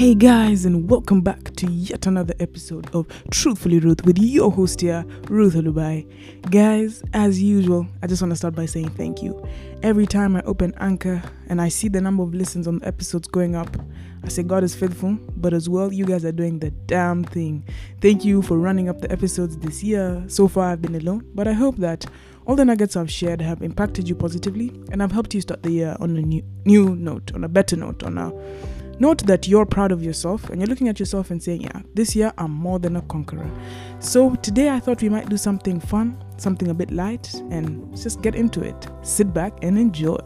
Hey guys, and welcome back to yet another episode of Truthfully Ruth with your host here, Ruth Olubai. Guys, as usual, I just want to start by saying thank you. Every time I open Anchor and I see the number of listens on the episodes going up, I say God is faithful, but as well, you guys are doing the damn thing. Thank you for running up the episodes this year. So far, I've been alone, but I hope that all the nuggets I've shared have impacted you positively and I've helped you start the year on a new, new note, on a better note, on a Note that you're proud of yourself and you're looking at yourself and saying, Yeah, this year I'm more than a conqueror. So today I thought we might do something fun, something a bit light, and just get into it. Sit back and enjoy.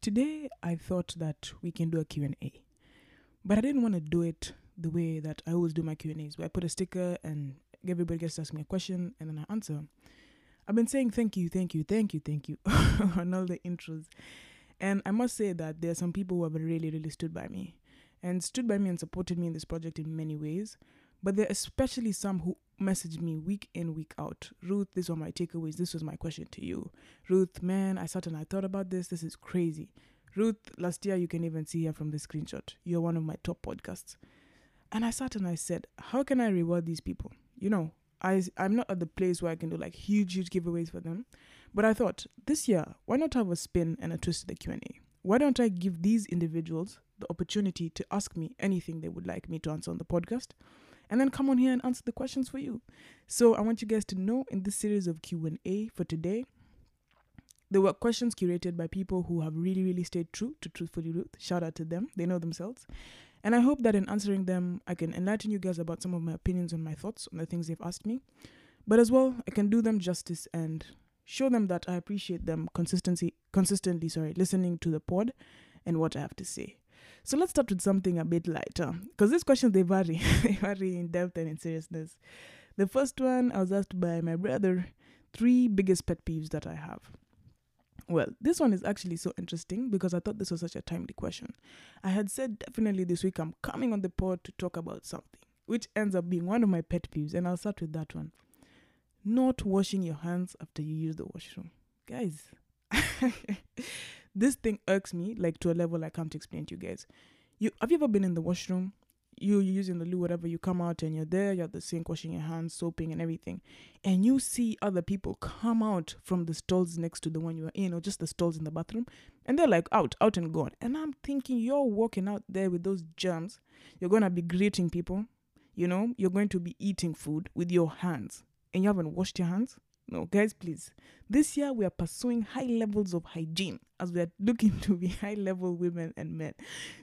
Today I thought that we can do a Q&A. But I didn't want to do it the way that I always do my Q&As, where I put a sticker and everybody gets to ask me a question and then I answer. I've been saying thank you, thank you, thank you, thank you on all the intros. And I must say that there are some people who have really, really stood by me and stood by me and supported me in this project in many ways. But there are especially some who messaged me week in, week out. Ruth, these were my takeaways. This was my question to you. Ruth, man, I sat and I thought about this. This is crazy. Ruth, last year you can even see here from the screenshot. You're one of my top podcasts. And I sat and I said, how can I reward these people? You know, I I'm not at the place where I can do like huge huge giveaways for them, but I thought this year why not have a spin and a twist to the Q and A? Why don't I give these individuals the opportunity to ask me anything they would like me to answer on the podcast, and then come on here and answer the questions for you? So I want you guys to know in this series of Q and A for today. There were questions curated by people who have really, really stayed true to Truthfully Ruth. Shout out to them. They know themselves. And I hope that in answering them, I can enlighten you guys about some of my opinions and my thoughts on the things they've asked me. But as well, I can do them justice and show them that I appreciate them consistency consistently, sorry, listening to the pod and what I have to say. So let's start with something a bit lighter. Because these questions they vary. they vary in depth and in seriousness. The first one I was asked by my brother, three biggest pet peeves that I have. Well, this one is actually so interesting because I thought this was such a timely question. I had said definitely this week I'm coming on the pod to talk about something, which ends up being one of my pet peeves, and I'll start with that one. Not washing your hands after you use the washroom. Guys, this thing irks me like to a level I can't explain to you guys. You have you ever been in the washroom you you're using the loo, whatever, you come out and you're there, you're at the sink washing your hands, soaping and everything, and you see other people come out from the stalls next to the one you are in, or just the stalls in the bathroom, and they're like out, out and gone. And I'm thinking you're walking out there with those germs, you're gonna be greeting people, you know, you're going to be eating food with your hands, and you haven't washed your hands. No, guys, please. This year we are pursuing high levels of hygiene as we are looking to be high level women and men.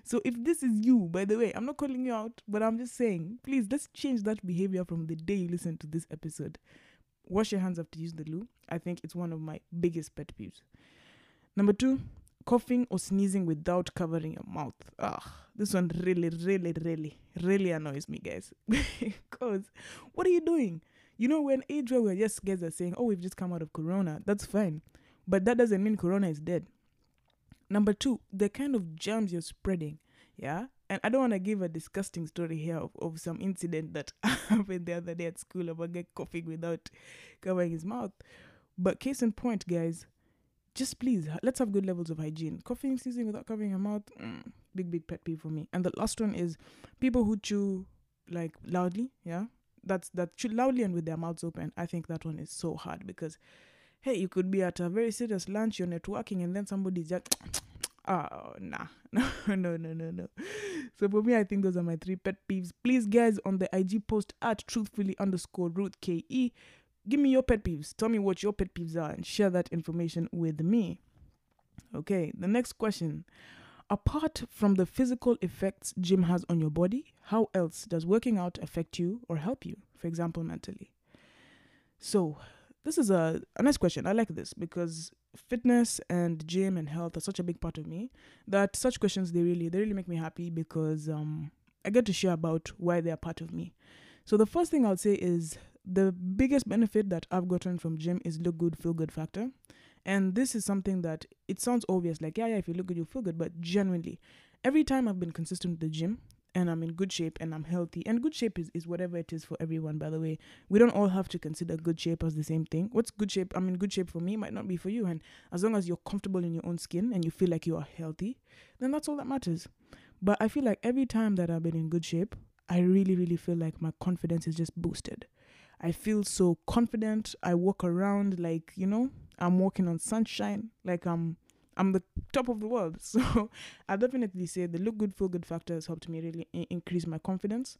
So if this is you, by the way, I'm not calling you out, but I'm just saying, please let's change that behavior from the day you listen to this episode. Wash your hands after you use the loo. I think it's one of my biggest pet peeves. Number two, coughing or sneezing without covering your mouth. Ah, this one really, really, really, really annoys me, guys. because what are you doing? You know, when age where we're just guys are saying, oh, we've just come out of Corona, that's fine. But that doesn't mean Corona is dead. Number two, the kind of germs you're spreading. Yeah. And I don't want to give a disgusting story here of, of some incident that happened the other day at school about guy coughing without covering his mouth. But case in point, guys, just please let's have good levels of hygiene. Coughing, sneezing without covering your mouth, mm, big big pet peeve for me. And the last one is people who chew like loudly. Yeah, that's that loudly and with their mouths open. I think that one is so hard because hey, you could be at a very serious lunch, you're networking, and then somebody's just oh nah no no no no no. So for me i think those are my three pet peeves. Please guys on the ig post at truthfully underscore ruth ke give me your pet peeves. Tell me what your pet peeves are and share that information with me. Okay the next question apart from the physical effects gym has on your body how else does working out affect you or help you for example mentally so this is a, a nice question. I like this because fitness and gym and health are such a big part of me that such questions they really they really make me happy because um I get to share about why they are part of me. So the first thing I'll say is the biggest benefit that I've gotten from gym is look good, feel good factor. And this is something that it sounds obvious, like, yeah, yeah, if you look good, you feel good. But genuinely, every time I've been consistent with the gym, and I'm in good shape and I'm healthy. And good shape is, is whatever it is for everyone, by the way. We don't all have to consider good shape as the same thing. What's good shape? I mean, good shape for me might not be for you. And as long as you're comfortable in your own skin and you feel like you are healthy, then that's all that matters. But I feel like every time that I've been in good shape, I really, really feel like my confidence is just boosted. I feel so confident. I walk around like, you know, I'm walking on sunshine, like I'm I'm the top of the world. So I definitely say the look good, feel good factor has helped me really I- increase my confidence.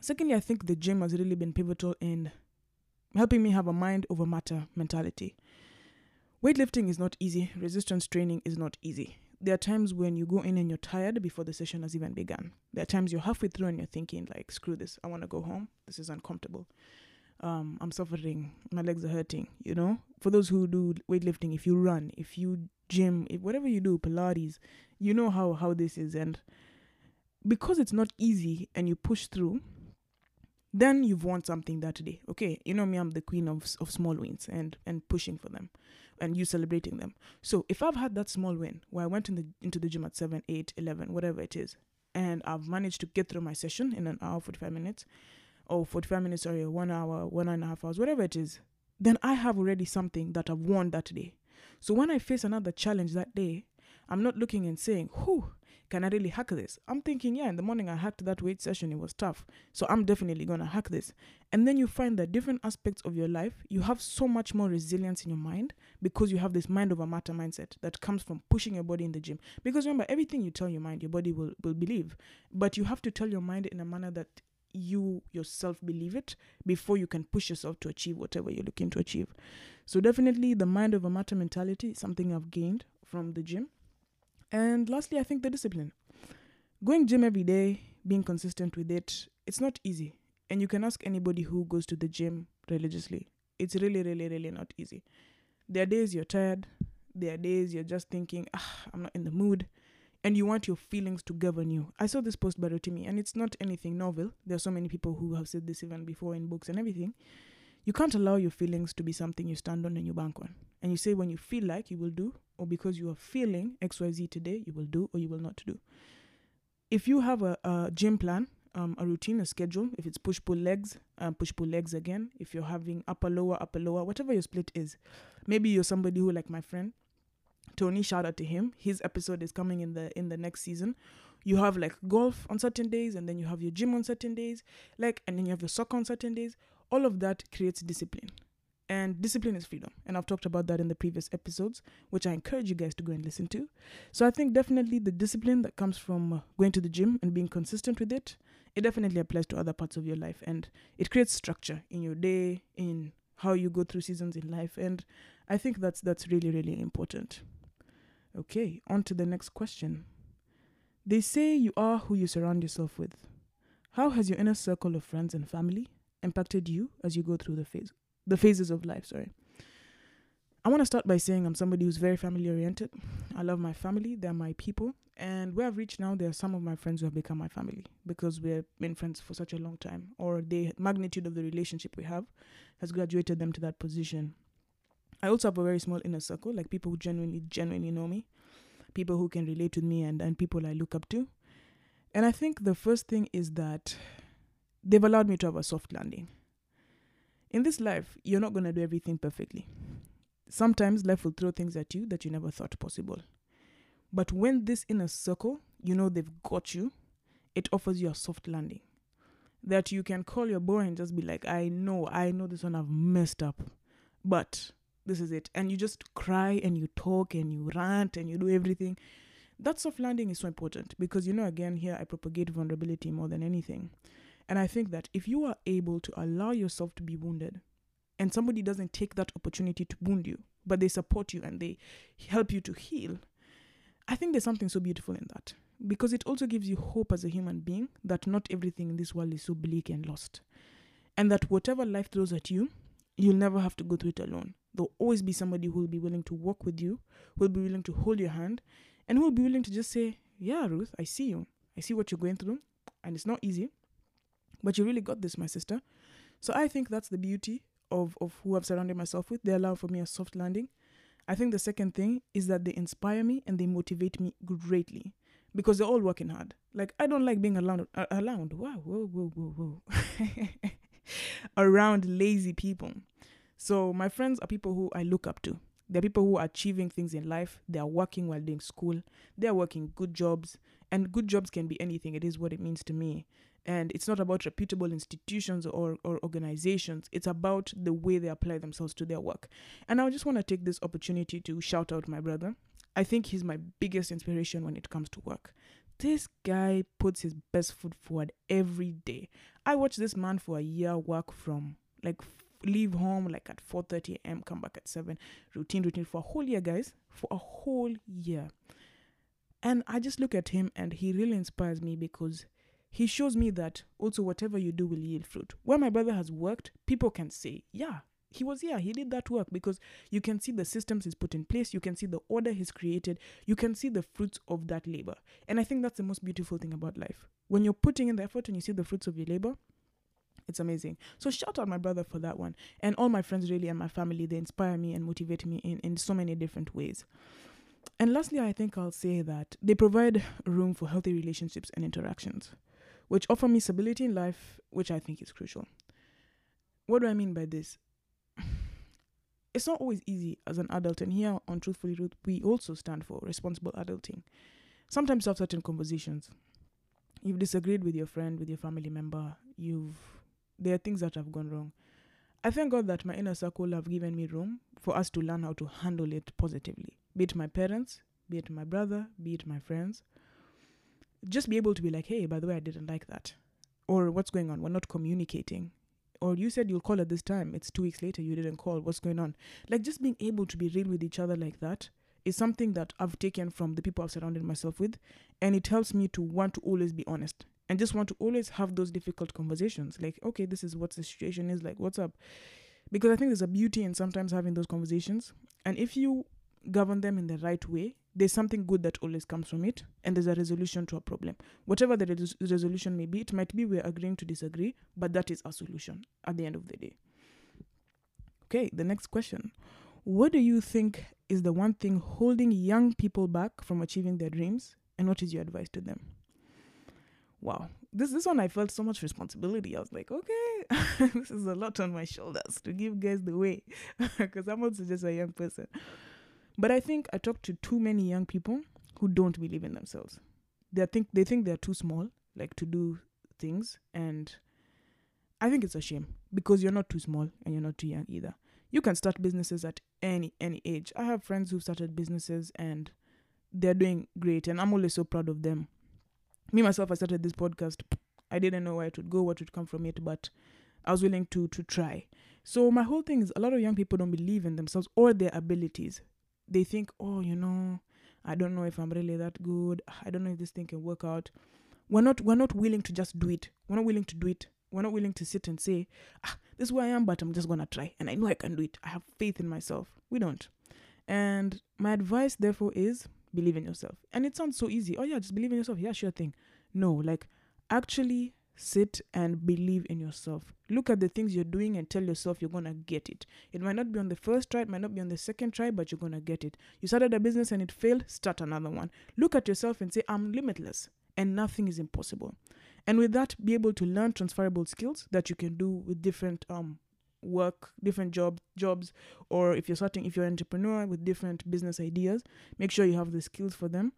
Secondly, I think the gym has really been pivotal in helping me have a mind over matter mentality. Weightlifting is not easy, resistance training is not easy. There are times when you go in and you're tired before the session has even begun. There are times you're halfway through and you're thinking, like, screw this, I want to go home. This is uncomfortable. Um, I'm suffering, my legs are hurting, you know? For those who do weightlifting, if you run, if you gym, if whatever you do, Pilates, you know how, how this is. And because it's not easy and you push through, then you've won something that day. Okay, you know me, I'm the queen of of small wins and and pushing for them, and you celebrating them. So if I've had that small win where I went in the into the gym at 7, 8, 11, whatever it is, and I've managed to get through my session in an hour, 45 minutes, or 45 minutes, or one hour, one and a half hours, whatever it is, then I have already something that I've won that day. So when I face another challenge that day, I'm not looking and saying, whew, can I really hack this? I'm thinking, yeah, in the morning I hacked that weight session, it was tough. So I'm definitely gonna hack this. And then you find that different aspects of your life, you have so much more resilience in your mind because you have this mind over matter mindset that comes from pushing your body in the gym. Because remember, everything you tell your mind, your body will, will believe. But you have to tell your mind in a manner that you yourself believe it before you can push yourself to achieve whatever you're looking to achieve. So definitely the mind over matter mentality something I've gained from the gym. And lastly, I think the discipline. Going gym every day, being consistent with it, it's not easy. And you can ask anybody who goes to the gym religiously. It's really, really, really not easy. There are days you're tired. There are days you're just thinking, ah, I'm not in the mood. And you want your feelings to govern you. I saw this post by Rotimi, and it's not anything novel. There are so many people who have said this even before in books and everything. You can't allow your feelings to be something you stand on and you bank on. And you say when you feel like you will do, or because you are feeling XYZ today, you will do or you will not do. If you have a, a gym plan, um, a routine, a schedule, if it's push pull legs, um, push pull legs again, if you're having upper lower, upper lower, whatever your split is, maybe you're somebody who, like my friend Tony, shout out to him. His episode is coming in the in the next season. You have like golf on certain days, and then you have your gym on certain days, like, and then you have your soccer on certain days. All of that creates discipline and discipline is freedom and i've talked about that in the previous episodes which i encourage you guys to go and listen to so i think definitely the discipline that comes from uh, going to the gym and being consistent with it it definitely applies to other parts of your life and it creates structure in your day in how you go through seasons in life and i think that's that's really really important okay on to the next question they say you are who you surround yourself with how has your inner circle of friends and family impacted you as you go through the phase the phases of life, sorry. I want to start by saying I'm somebody who's very family oriented. I love my family, they're my people. And where I've reached now, there are some of my friends who have become my family because we've been friends for such a long time, or the magnitude of the relationship we have has graduated them to that position. I also have a very small inner circle, like people who genuinely, genuinely know me, people who can relate with me, and, and people I look up to. And I think the first thing is that they've allowed me to have a soft landing in this life, you're not going to do everything perfectly. Sometimes life will throw things at you that you never thought possible. But when this inner circle, you know they've got you, it offers you a soft landing. That you can call your boy and just be like, I know, I know this one I've messed up, but this is it. And you just cry and you talk and you rant and you do everything. That soft landing is so important because, you know, again, here I propagate vulnerability more than anything. And I think that if you are able to allow yourself to be wounded and somebody doesn't take that opportunity to wound you, but they support you and they help you to heal, I think there's something so beautiful in that because it also gives you hope as a human being that not everything in this world is so bleak and lost. And that whatever life throws at you, you'll never have to go through it alone. There'll always be somebody who will be willing to walk with you, who will be willing to hold your hand, and who will be willing to just say, Yeah, Ruth, I see you. I see what you're going through, and it's not easy. But you really got this, my sister. So I think that's the beauty of, of who I've surrounded myself with. They allow for me a soft landing. I think the second thing is that they inspire me and they motivate me greatly because they're all working hard. Like I don't like being around around wow whoa whoa whoa whoa around lazy people. So my friends are people who I look up to. They're people who are achieving things in life. They are working while doing school. They are working good jobs, and good jobs can be anything. It is what it means to me. And it's not about reputable institutions or, or organizations. It's about the way they apply themselves to their work. And I just want to take this opportunity to shout out my brother. I think he's my biggest inspiration when it comes to work. This guy puts his best foot forward every day. I watched this man for a year work from like leave home like at 4:30 a.m. come back at 7 routine routine for a whole year guys for a whole year and I just look at him and he really inspires me because he shows me that also whatever you do will yield fruit. Where my brother has worked, people can say, yeah, he was here, he did that work because you can see the systems he's put in place, you can see the order he's created, you can see the fruits of that labor. And I think that's the most beautiful thing about life. When you're putting in the effort and you see the fruits of your labor, it's amazing. So shout out my brother for that one. And all my friends really and my family, they inspire me and motivate me in, in so many different ways. And lastly, I think I'll say that they provide room for healthy relationships and interactions, which offer me stability in life, which I think is crucial. What do I mean by this? It's not always easy as an adult, and here on Truthfully Ruth, we also stand for responsible adulting. Sometimes you have certain conversations. You've disagreed with your friend, with your family member, you've there are things that have gone wrong. I thank God that my inner circle have given me room for us to learn how to handle it positively. Be it my parents, be it my brother, be it my friends. Just be able to be like, hey, by the way, I didn't like that. Or what's going on? We're not communicating. Or you said you'll call at this time. It's two weeks later, you didn't call. What's going on? Like just being able to be real with each other like that is something that I've taken from the people I've surrounded myself with. And it helps me to want to always be honest and just want to always have those difficult conversations. Like okay this is what the situation is like what's up? Because i think there's a beauty in sometimes having those conversations. And if you govern them in the right way there's something good that always comes from it and there's a resolution to a problem. Whatever the res- resolution may be it might be we're agreeing to disagree but that is a solution at the end of the day. Okay the next question. What do you think is the one thing holding young people back from achieving their dreams and what is your advice to them wow. This this one i felt so much responsibility. I was like okay this is a lot on my shoulders to give guys the way because i'm also just a young person. But i think i talk to too many young people who don't believe in themselves. They think they think they're too small like to do things. And i think it's a shame because you're not too small and you're not too young either. You can start businesses at any any age. I have friends who've started businesses and they're doing great and i'm always so proud of them me myself i started this podcast i didn't know where it would go what would come from it but i was willing to to try. So my whole thing is a lot of young people don't believe in themselves or their abilities. They think oh you know i don't know if i'm really that good. I don't know if this thing can work out. We're not we're not willing to just do it. We're not willing to do it. We're not willing to sit and say ah, this is where i am but i'm just gonna try and i know i can do it. I have faith in myself. We don't. And my advice therefore is believe in yourself. And it sounds so easy. Oh, yeah, just believe in yourself. Yeah, sure thing. No, like actually sit and believe in yourself. Look at the things you're doing and tell yourself you're going to get it. It might not be on the first try, it might not be on the second try, but you're going to get it. You started a business and it failed, start another one. Look at yourself and say, I'm limitless and nothing is impossible. And with that, be able to learn transferable skills that you can do with different um work different job jobs or if you're starting if you're an entrepreneur with different business ideas make sure you have the skills for them.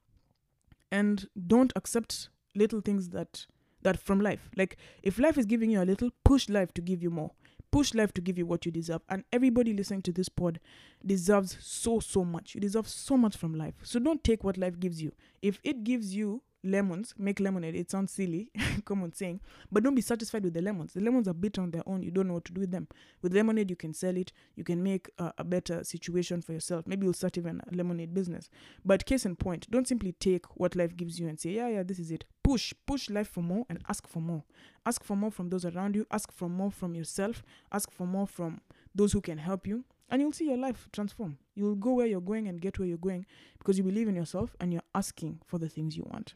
And don't accept little things that that from life. Like if life is giving you a little push life to give you more. Push life to give you what you deserve. And everybody listening to this pod deserves so so much. You deserve so much from life. So don't take what life gives you. If it gives you lemons, make lemonade. It sounds silly, common saying, but don't be satisfied with the lemons. The lemons are bitter on their own. You don't know what to do with them. With lemonade, you can sell it. You can make a, a better situation for yourself. Maybe you'll start even a lemonade business. But case in point, don't simply take what life gives you and say, yeah, yeah, this is it. Push, push life for more and ask for more. Ask for more from those around you. Ask for more from yourself. Ask for more from those who can help you and you'll see your life transform. You'll go where you're going and get where you're going because you believe in yourself and you're asking for the things you want.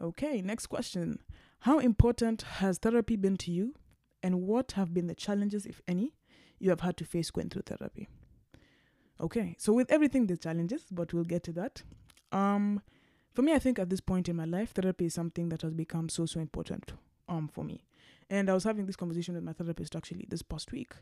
Okay, next question. How important has therapy been to you? And what have been the challenges, if any, you have had to face going through therapy? Okay, so with everything, there's challenges, but we'll get to that. Um, for me, I think at this point in my life, therapy is something that has become so so important um for me. And I was having this conversation with my therapist actually this past week.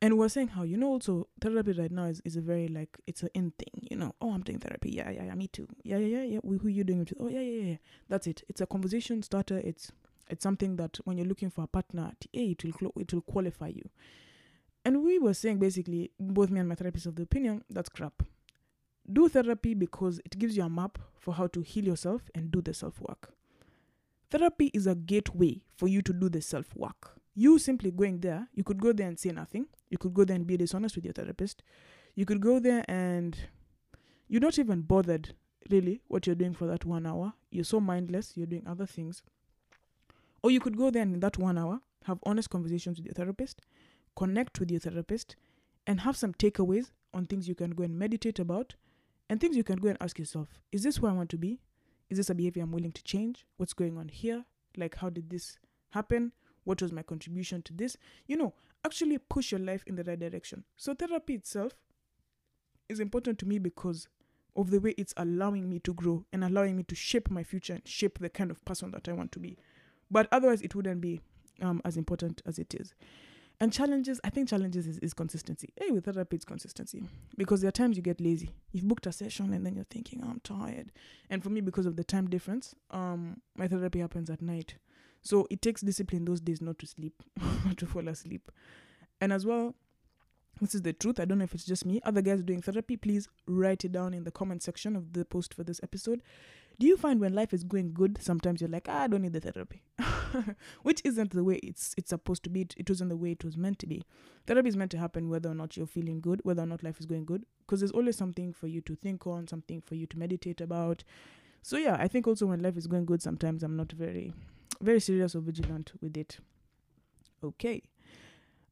And we were saying how, you know, also therapy right now is, is a very like it's an in thing, you know. Oh, I'm doing therapy. Yeah, yeah, yeah, me too. Yeah, yeah, yeah, yeah. Who who you doing it with? Oh yeah, yeah, yeah. That's it. It's a conversation starter. It's it's something that when you're looking for a partner, it will clo- it will qualify you. And we were saying basically, both me and my therapist of the opinion, that's crap. Do therapy because it gives you a map for how to heal yourself and do the self work. Therapy is a gateway for you to do the self work. You simply going there, you could go there and say nothing. You could go there and be dishonest with your therapist. You could go there and you're not even bothered really what you're doing for that one hour. You're so mindless, you're doing other things. Or you could go there and in that one hour have honest conversations with your therapist, connect with your therapist, and have some takeaways on things you can go and meditate about and things you can go and ask yourself is this where I want to be? Is this a behavior I'm willing to change? What's going on here? Like, how did this happen? What was my contribution to this? You know, actually push your life in the right direction. So, therapy itself is important to me because of the way it's allowing me to grow and allowing me to shape my future and shape the kind of person that I want to be. But otherwise, it wouldn't be um, as important as it is. And challenges, I think challenges is, is consistency. Hey, with therapy, it's consistency. Because there are times you get lazy. You've booked a session and then you're thinking, oh, I'm tired. And for me, because of the time difference, um, my therapy happens at night. So it takes discipline those days not to sleep, to fall asleep. And as well, this is the truth. I don't know if it's just me. Other guys doing therapy, please write it down in the comment section of the post for this episode. Do you find when life is going good, sometimes you're like, ah, I don't need the therapy, which isn't the way it's it's supposed to be. It, it wasn't the way it was meant to be. Therapy is meant to happen whether or not you're feeling good, whether or not life is going good, because there's always something for you to think on, something for you to meditate about. So yeah, I think also when life is going good, sometimes I'm not very, very serious or vigilant with it. Okay.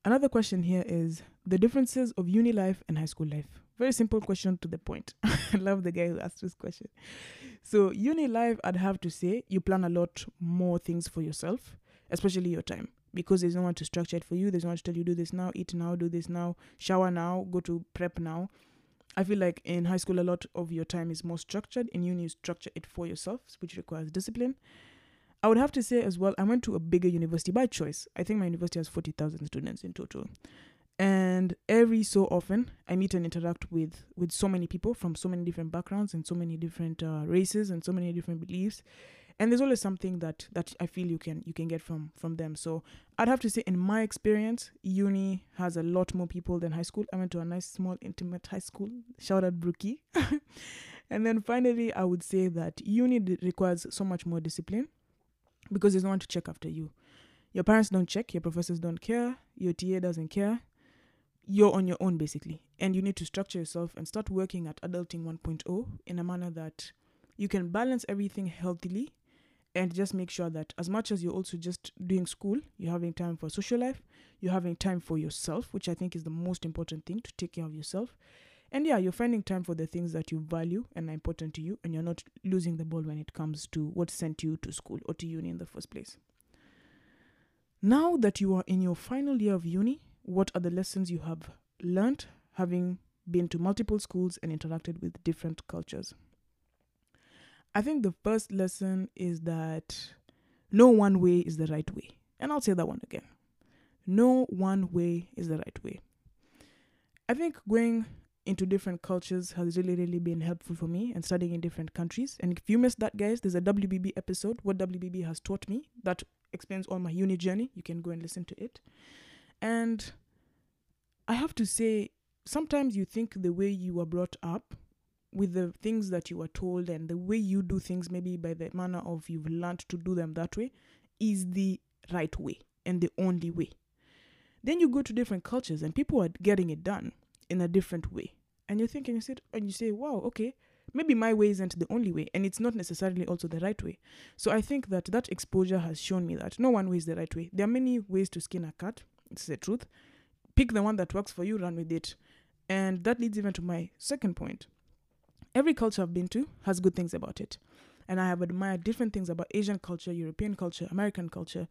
Another question here is the differences of uni life and high school life. Very simple question to the point. I love the guy who asked this question. So, uni life, I'd have to say, you plan a lot more things for yourself, especially your time, because there's no one to structure it for you. There's no one to tell you, do this now, eat now, do this now, shower now, go to prep now. I feel like in high school, a lot of your time is more structured. In uni, you structure it for yourself, which requires discipline. I would have to say as well, I went to a bigger university by choice. I think my university has 40,000 students in total. And every so often i meet and interact with with so many people from so many different backgrounds and so many different uh, races and so many different beliefs. And there's always something that that i feel you can you can get from from them. So i'd have to say in my experience uni has a lot more people than high school. I went to a nice small intimate high school. Shout out brookie. And then finally i would say that uni d- requires so much more discipline because there's no one to check after you. Your parents don't check your professors don't care your ta doesn't care. You're on your own basically. And you need to structure yourself and start working at adulting 1.0 in a manner that you can balance everything healthily and just make sure that as much as you're also just doing school you're having time for social life you're having time for yourself which i think is the most important thing to take care of yourself and yeah you're finding time for the things that you value and are important to you and you're not losing the ball when it comes to what sent you to school or to uni in the first place now that you are in your final year of uni what are the lessons you have learned having been to multiple schools and interacted with different cultures? I think the first lesson is that no one way is the right way. And I'll say that one again. No one way is the right way. I think going into different cultures has really, really been helpful for me and studying in different countries. And if you missed that, guys, there's a WBB episode, What WBB Has Taught Me, that explains all my uni journey. You can go and listen to it. And I have to say, sometimes you think the way you were brought up with the things that you were told and the way you do things, maybe by the manner of you've learned to do them that way, is the right way and the only way. Then you go to different cultures and people are getting it done in a different way. And you think and you sit and you say, wow, okay, maybe my way isn't the only way and it's not necessarily also the right way. So I think that that exposure has shown me that no one way is the right way. There are many ways to skin a cat. It's the truth pick the one that works for you, run with it. And that leads even to my second point. Every culture I've been to has good things about it. And I have admired different things about Asian culture, European culture, American culture.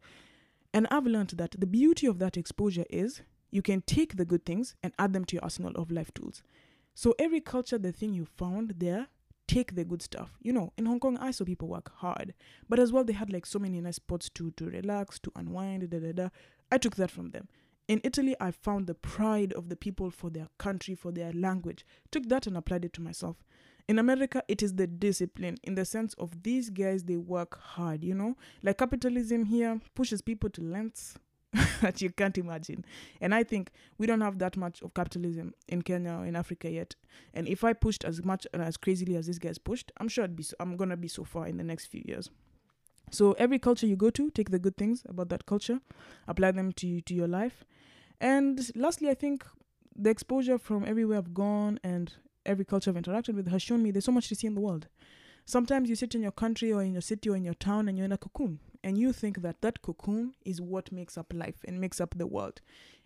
And I've learned that the beauty of that exposure is you can take the good things and add them to your arsenal of life tools. So every culture, the thing you found there, take the good stuff. You know, in Hong Kong, I saw people work hard, but as well, they had like so many nice spots to to relax, to unwind. Da, da, da. I took that from them. In Italy, I found the pride of the people for their country, for their language. Took that and applied it to myself. In America, it is the discipline in the sense of these guys, they work hard, you know? Like capitalism here pushes people to lengths that you can't imagine. And I think we don't have that much of capitalism in Kenya or in Africa yet. And if I pushed as much and as crazily as these guys pushed, I'm sure I'd be so, I'm gonna be so far in the next few years. So every culture you go to, take the good things about that culture, apply them to to your life. And lastly, I think the exposure from everywhere I've gone and every culture I've interacted with has shown me there's so much to see in the world. Sometimes you sit in your country or in your city or in your town and you're in a cocoon and you think that that cocoon is what makes up life and makes up the world.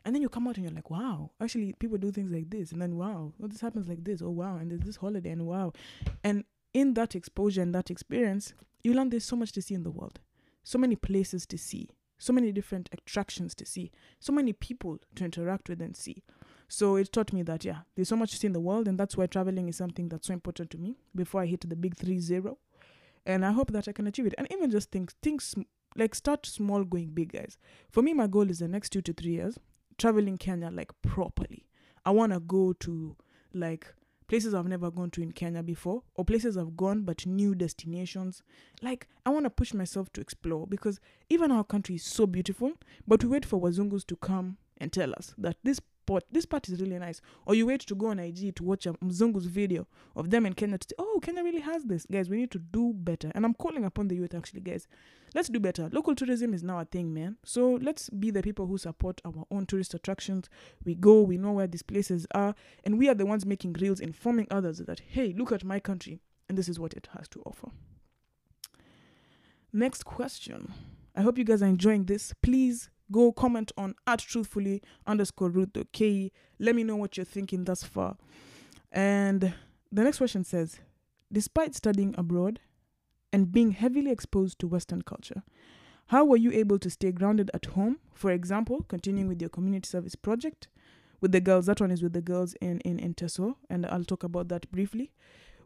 And then you come out and you're like, wow, actually people do things like this. And then, wow, well, this happens like this. Oh, wow. And there's this holiday and wow. And in that exposure and that experience, you learn there's so much to see in the world, so many places to see, so many different attractions to see, so many people to interact with and see. So it taught me that, yeah, there's so much to see in the world, and that's why traveling is something that's so important to me before I hit the big three zero. And I hope that I can achieve it. And even just think, think like start small, going big, guys. For me, my goal is the next two to three years, traveling Kenya like properly. I want to go to like places I've never gone to in Kenya before, or places I've gone but new destinations. Like, I want to push myself to explore because even our country is so beautiful, but we wait for Wazungus to come and tell us that this spot. This part is really nice. Or you wait to go on IG to watch a Mzungu's video of them in Kenya to say, oh, Kenya really has this. Guys, we need to do better. And I'm calling upon the youth actually, guys. Let's do better. Local tourism is now a thing, man. So let's be the people who support our own tourist attractions. We go, we know where these places are, and we are the ones making reels, informing others that, hey, look at my country, and this is what it has to offer. Next question. I hope you guys are enjoying this. Please go comment on at truthfully underscore ruth okay let me know what you're thinking thus far. And the next question says despite studying abroad and being heavily exposed to western culture how were you able to stay grounded at home? For example continuing with your community service project with the girls that one is with the girls in in, in teso and i'll talk about that briefly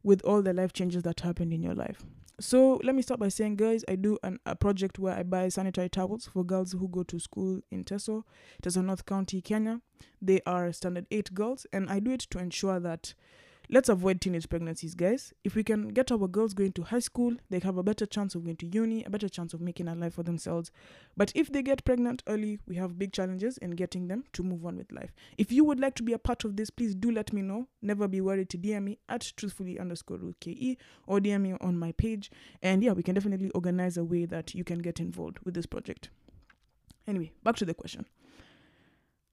with all the life changes that happened in your life so let me start by saying, guys, I do an, a project where I buy sanitary towels for girls who go to school in Teso, Teso North County, Kenya. They are standard eight girls, and I do it to ensure that let's avoid teenage pregnancies, guys. If we can get our girls going to high school, they have a better chance of going to uni, a better chance of making a life for themselves. But if they get pregnant early, we have big challenges in getting them to move on with life. If you would like to be a part of this, please do let me know. Never be worried to DM me at truthfully underscore ke or DM me on my page. And yeah, we can definitely organize a way that you can get involved with this project. Anyway, back to the question.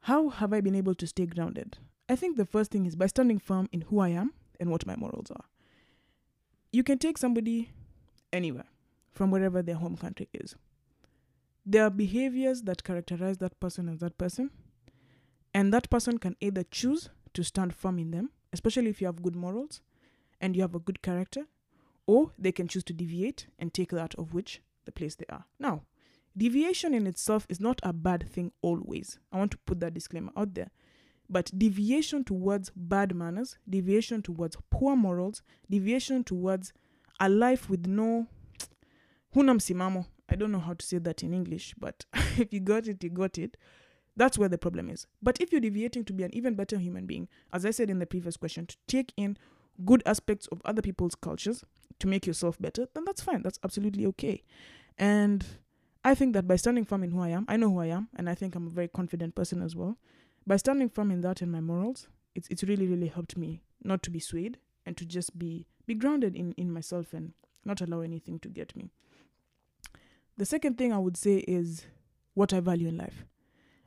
How have I been able to stay grounded? I think the first thing is by standing firm in who I am and what my morals are. You can take somebody anywhere from wherever their home country is. There are behaviors that characterize that person as that person, and that person can either choose to stand firm in them, especially if you have good morals and you have a good character, or they can choose to deviate and take that of which the place they are. Now, deviation in itself is not a bad thing always. I want to put that disclaimer out there. But deviation towards bad manners, deviation towards poor morals, deviation towards a life with no huna msimamo. I don't know how to say that in English, but if you got it, you got it. That's where the problem is. But if you're deviating to be an even better human being, as I said in the previous question, to take in good aspects of other people's cultures to make yourself better, then that's fine. That's absolutely okay. And I think that by standing firm in who I am, I know who I am, and I think I'm a very confident person as well by standing firm in that and my morals, it's it's really really helped me not to be swayed and to just be be grounded in in myself and not allow anything to get me. The second thing I would say is what I value in life.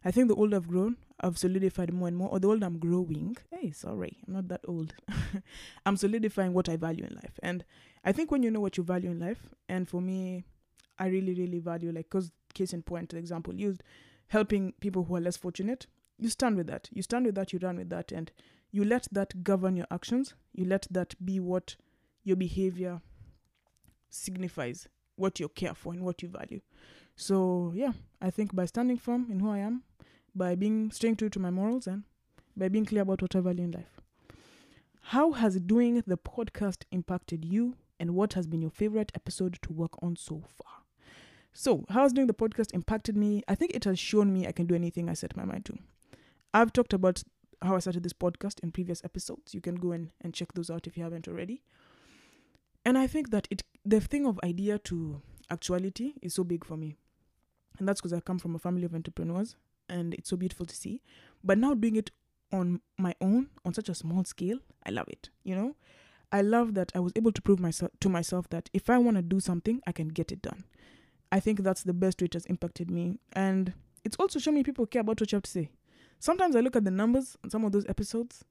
I think the older I've grown, I've solidified more and more, or the older I'm growing. Hey, sorry, I'm not that old. I'm solidifying what I value in life. And I think when you know what you value in life, and for me, I really, really value, like, because case in point, the example used, helping people who are less fortunate you stand with that. You stand with that, you run with that, and you let that govern your actions. You let that be what your behavior signifies, what you care for, and what you value. So, yeah, I think by standing firm in who I am, by being staying true to my morals, and by being clear about what I value in life. How has doing the podcast impacted you, and what has been your favorite episode to work on so far? So, how has doing the podcast impacted me? I think it has shown me I can do anything I set my mind to. I've talked about how I started this podcast in previous episodes. You can go and, and check those out if you haven't already. And I think that it the thing of idea to actuality is so big for me. And that's because I come from a family of entrepreneurs and it's so beautiful to see. But now doing it on my own on such a small scale, I love it. You know? I love that I was able to prove myself to myself that if I want to do something, I can get it done. I think that's the best way it has impacted me. And it's also shown me people care about what you have to say. Sometimes I look at the numbers on some of those episodes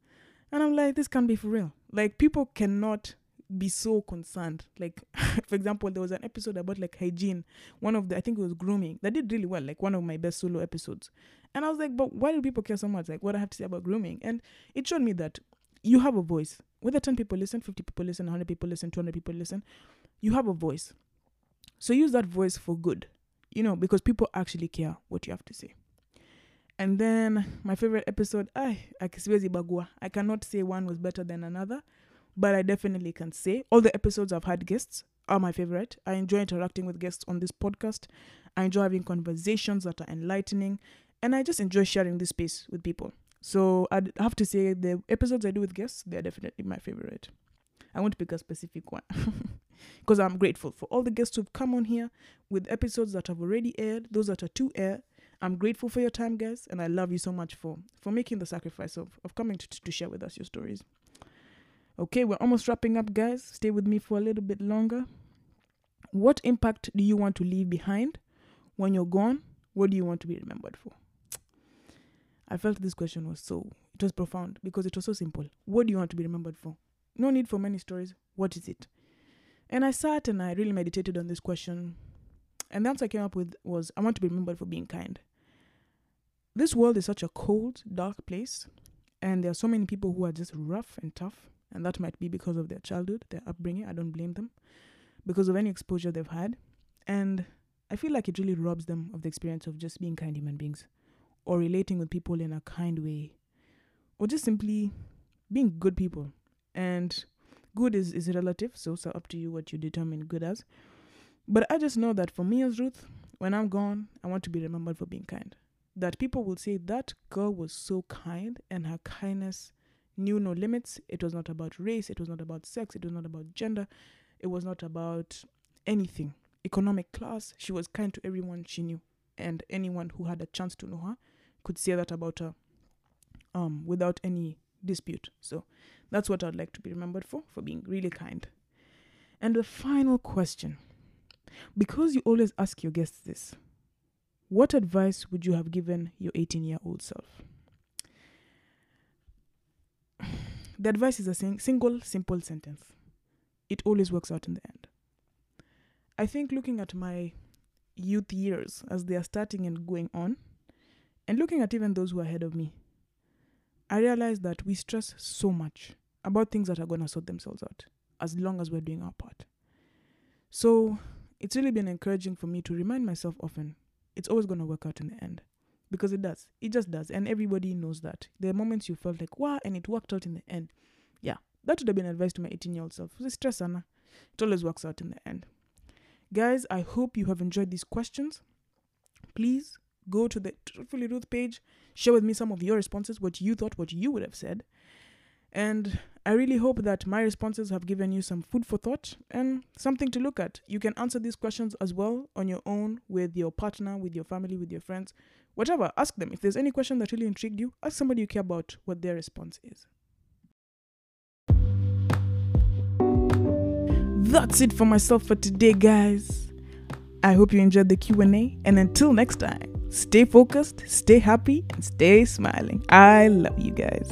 and I'm like, this can't be for real. Like, people cannot be so concerned. Like, for example, there was an episode about like hygiene, one of the, I think it was grooming, that did really well, like one of my best solo episodes. And I was like, but why do people care so much? Like, what I have to say about grooming? And it showed me that you have a voice. Whether 10 people listen, 50 people listen, 100 people listen, 200 people listen, you have a voice. So use that voice for good, you know, because people actually care what you have to say. And then my favorite episode, I bagua. I cannot say one was better than another, but I definitely can say all the episodes I've had guests are my favorite. I enjoy interacting with guests on this podcast. I enjoy having conversations that are enlightening, and I just enjoy sharing this space with people. So I'd have to say the episodes I do with guests, they're definitely my favorite. I won't pick a specific one. because I'm grateful for all the guests who've come on here with episodes that have already aired, those that are to air. I'm grateful for your time, guys, and I love you so much for for making the sacrifice of of coming to to share with us your stories. Okay, we're almost wrapping up, guys. Stay with me for a little bit longer. What impact do you want to leave behind when you're gone? What do you want to be remembered for? I felt this question was so it was profound because it was so simple. What do you want to be remembered for? No need for many stories. What is it? And I sat and I really meditated on this question. And the answer I came up with was I want to be remembered for being kind. This world is such a cold, dark place. And there are so many people who are just rough and tough. And that might be because of their childhood, their upbringing. I don't blame them. Because of any exposure they've had. And I feel like it really robs them of the experience of just being kind human beings or relating with people in a kind way or just simply being good people. And good is, is relative, so it's up to you what you determine good as. But I just know that for me as Ruth, when I'm gone, I want to be remembered for being kind. That people will say that girl was so kind and her kindness knew no limits. It was not about race, it was not about sex, it was not about gender, it was not about anything. Economic class, she was kind to everyone she knew. And anyone who had a chance to know her could say that about her um, without any dispute. So that's what I'd like to be remembered for, for being really kind. And the final question because you always ask your guests this, what advice would you have given your 18 year old self? The advice is a sing- single, simple sentence. It always works out in the end. I think looking at my youth years as they are starting and going on, and looking at even those who are ahead of me, I realized that we stress so much about things that are going to sort themselves out as long as we're doing our part. So it's really been encouraging for me to remind myself often it's always going to work out in the end because it does. It just does. And everybody knows that. Are moments you felt like, wow, and it worked out in the end. Yeah, that would have been advice to my 18 year old self. Stress, Anna. It always works out in the end. Guys, I hope you have enjoyed these questions. Please go to the Truthfully Ruth page, share with me some of your responses, what you thought, what you would have said. And I really hope that my responses have given you some food for thought and something to look at. You can answer these questions as well on your own with your partner, with your family, with your friends, whatever. Ask them. If there's any question that really intrigued you, ask somebody you care about what their response is. That's it for myself for today, guys. I hope you enjoyed the Q&A and until next time. Stay focused, stay happy, and stay smiling. I love you guys.